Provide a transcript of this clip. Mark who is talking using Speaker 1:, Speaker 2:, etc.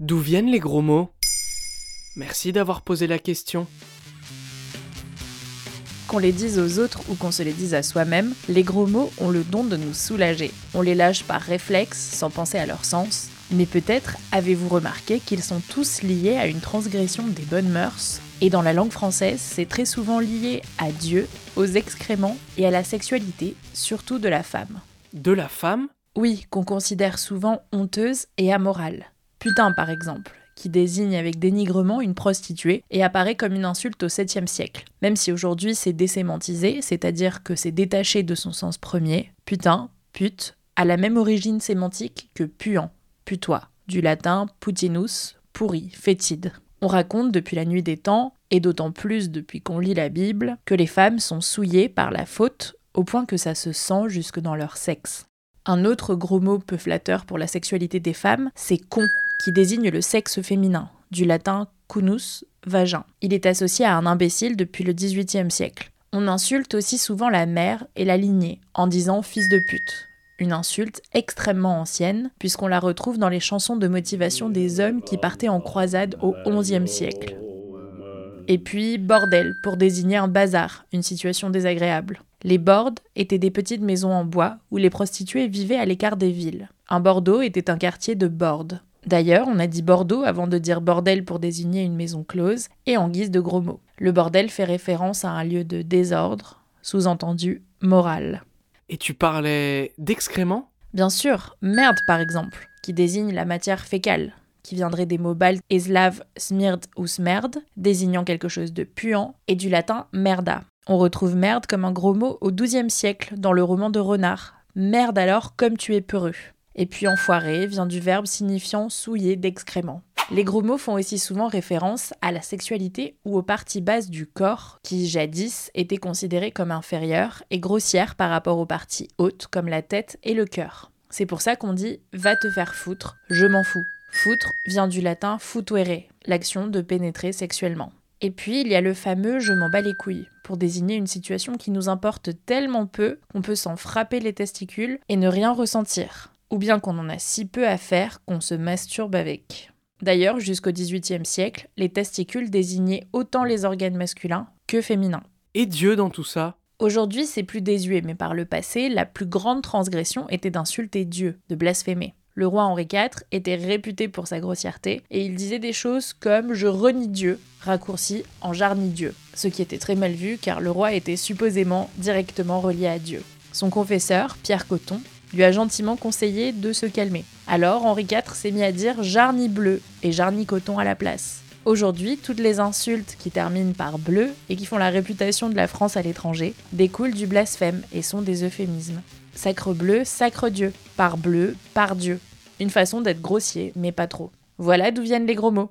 Speaker 1: D'où viennent les gros mots? Merci d'avoir posé la question.
Speaker 2: Qu'on les dise aux autres ou qu'on se les dise à soi-même, les gros mots ont le don de nous soulager. On les lâche par réflexe, sans penser à leur sens. Mais peut-être avez-vous remarqué qu'ils sont tous liés à une transgression des bonnes mœurs et dans la langue française, c'est très souvent lié à Dieu, aux excréments et à la sexualité, surtout de la femme.
Speaker 1: De la femme?
Speaker 2: Oui, qu'on considère souvent honteuse et amorale. Putain, par exemple, qui désigne avec dénigrement une prostituée et apparaît comme une insulte au 7e siècle. Même si aujourd'hui c'est désémantisé, c'est-à-dire que c'est détaché de son sens premier, putain, pute, a la même origine sémantique que puant, putois, du latin putinus, pourri, fétide. On raconte depuis la nuit des temps, et d'autant plus depuis qu'on lit la Bible, que les femmes sont souillées par la faute au point que ça se sent jusque dans leur sexe. Un autre gros mot peu flatteur pour la sexualité des femmes, c'est con, qui désigne le sexe féminin, du latin cunus, vagin. Il est associé à un imbécile depuis le XVIIIe siècle. On insulte aussi souvent la mère et la lignée en disant fils de pute une insulte extrêmement ancienne, puisqu'on la retrouve dans les chansons de motivation des hommes qui partaient en croisade au XIe siècle. Et puis bordel, pour désigner un bazar, une situation désagréable. Les bordes étaient des petites maisons en bois où les prostituées vivaient à l'écart des villes. Un Bordeaux était un quartier de Bordes. D'ailleurs, on a dit Bordeaux avant de dire bordel pour désigner une maison close, et en guise de gros mots. Le bordel fait référence à un lieu de désordre, sous-entendu moral.
Speaker 1: Et tu parlais d'excréments?
Speaker 2: Bien sûr, merde par exemple, qui désigne la matière fécale, qui viendrait des mots baltes et slaves smird ou smerd, désignant quelque chose de puant, et du latin merda. On retrouve merde comme un gros mot au XIIe siècle dans le roman de Renard. Merde alors comme tu es peureux. Et puis enfoiré vient du verbe signifiant souiller d'excréments. Les gros mots font aussi souvent référence à la sexualité ou aux parties basses du corps qui jadis étaient considérées comme inférieures et grossières par rapport aux parties hautes comme la tête et le cœur. C'est pour ça qu'on dit va te faire foutre, je m'en fous. Foutre vient du latin futuere, l'action de pénétrer sexuellement. Et puis il y a le fameux je m'en bats les couilles, pour désigner une situation qui nous importe tellement peu qu'on peut s'en frapper les testicules et ne rien ressentir, ou bien qu'on en a si peu à faire qu'on se masturbe avec. D'ailleurs, jusqu'au XVIIIe siècle, les testicules désignaient autant les organes masculins que féminins.
Speaker 1: Et Dieu dans tout ça?
Speaker 2: Aujourd'hui, c'est plus désuet, mais par le passé, la plus grande transgression était d'insulter Dieu, de blasphémer. Le roi Henri IV était réputé pour sa grossièreté et il disait des choses comme je renie Dieu, raccourci en jarni Dieu, ce qui était très mal vu car le roi était supposément directement relié à Dieu. Son confesseur, Pierre Coton, lui a gentiment conseillé de se calmer. Alors Henri IV s'est mis à dire Jarni bleu et Jarni coton à la place. Aujourd'hui, toutes les insultes qui terminent par bleu et qui font la réputation de la France à l'étranger découlent du blasphème et sont des euphémismes. Sacre bleu, sacre Dieu. Par bleu, par Dieu. Une façon d'être grossier, mais pas trop. Voilà d'où viennent les gros mots.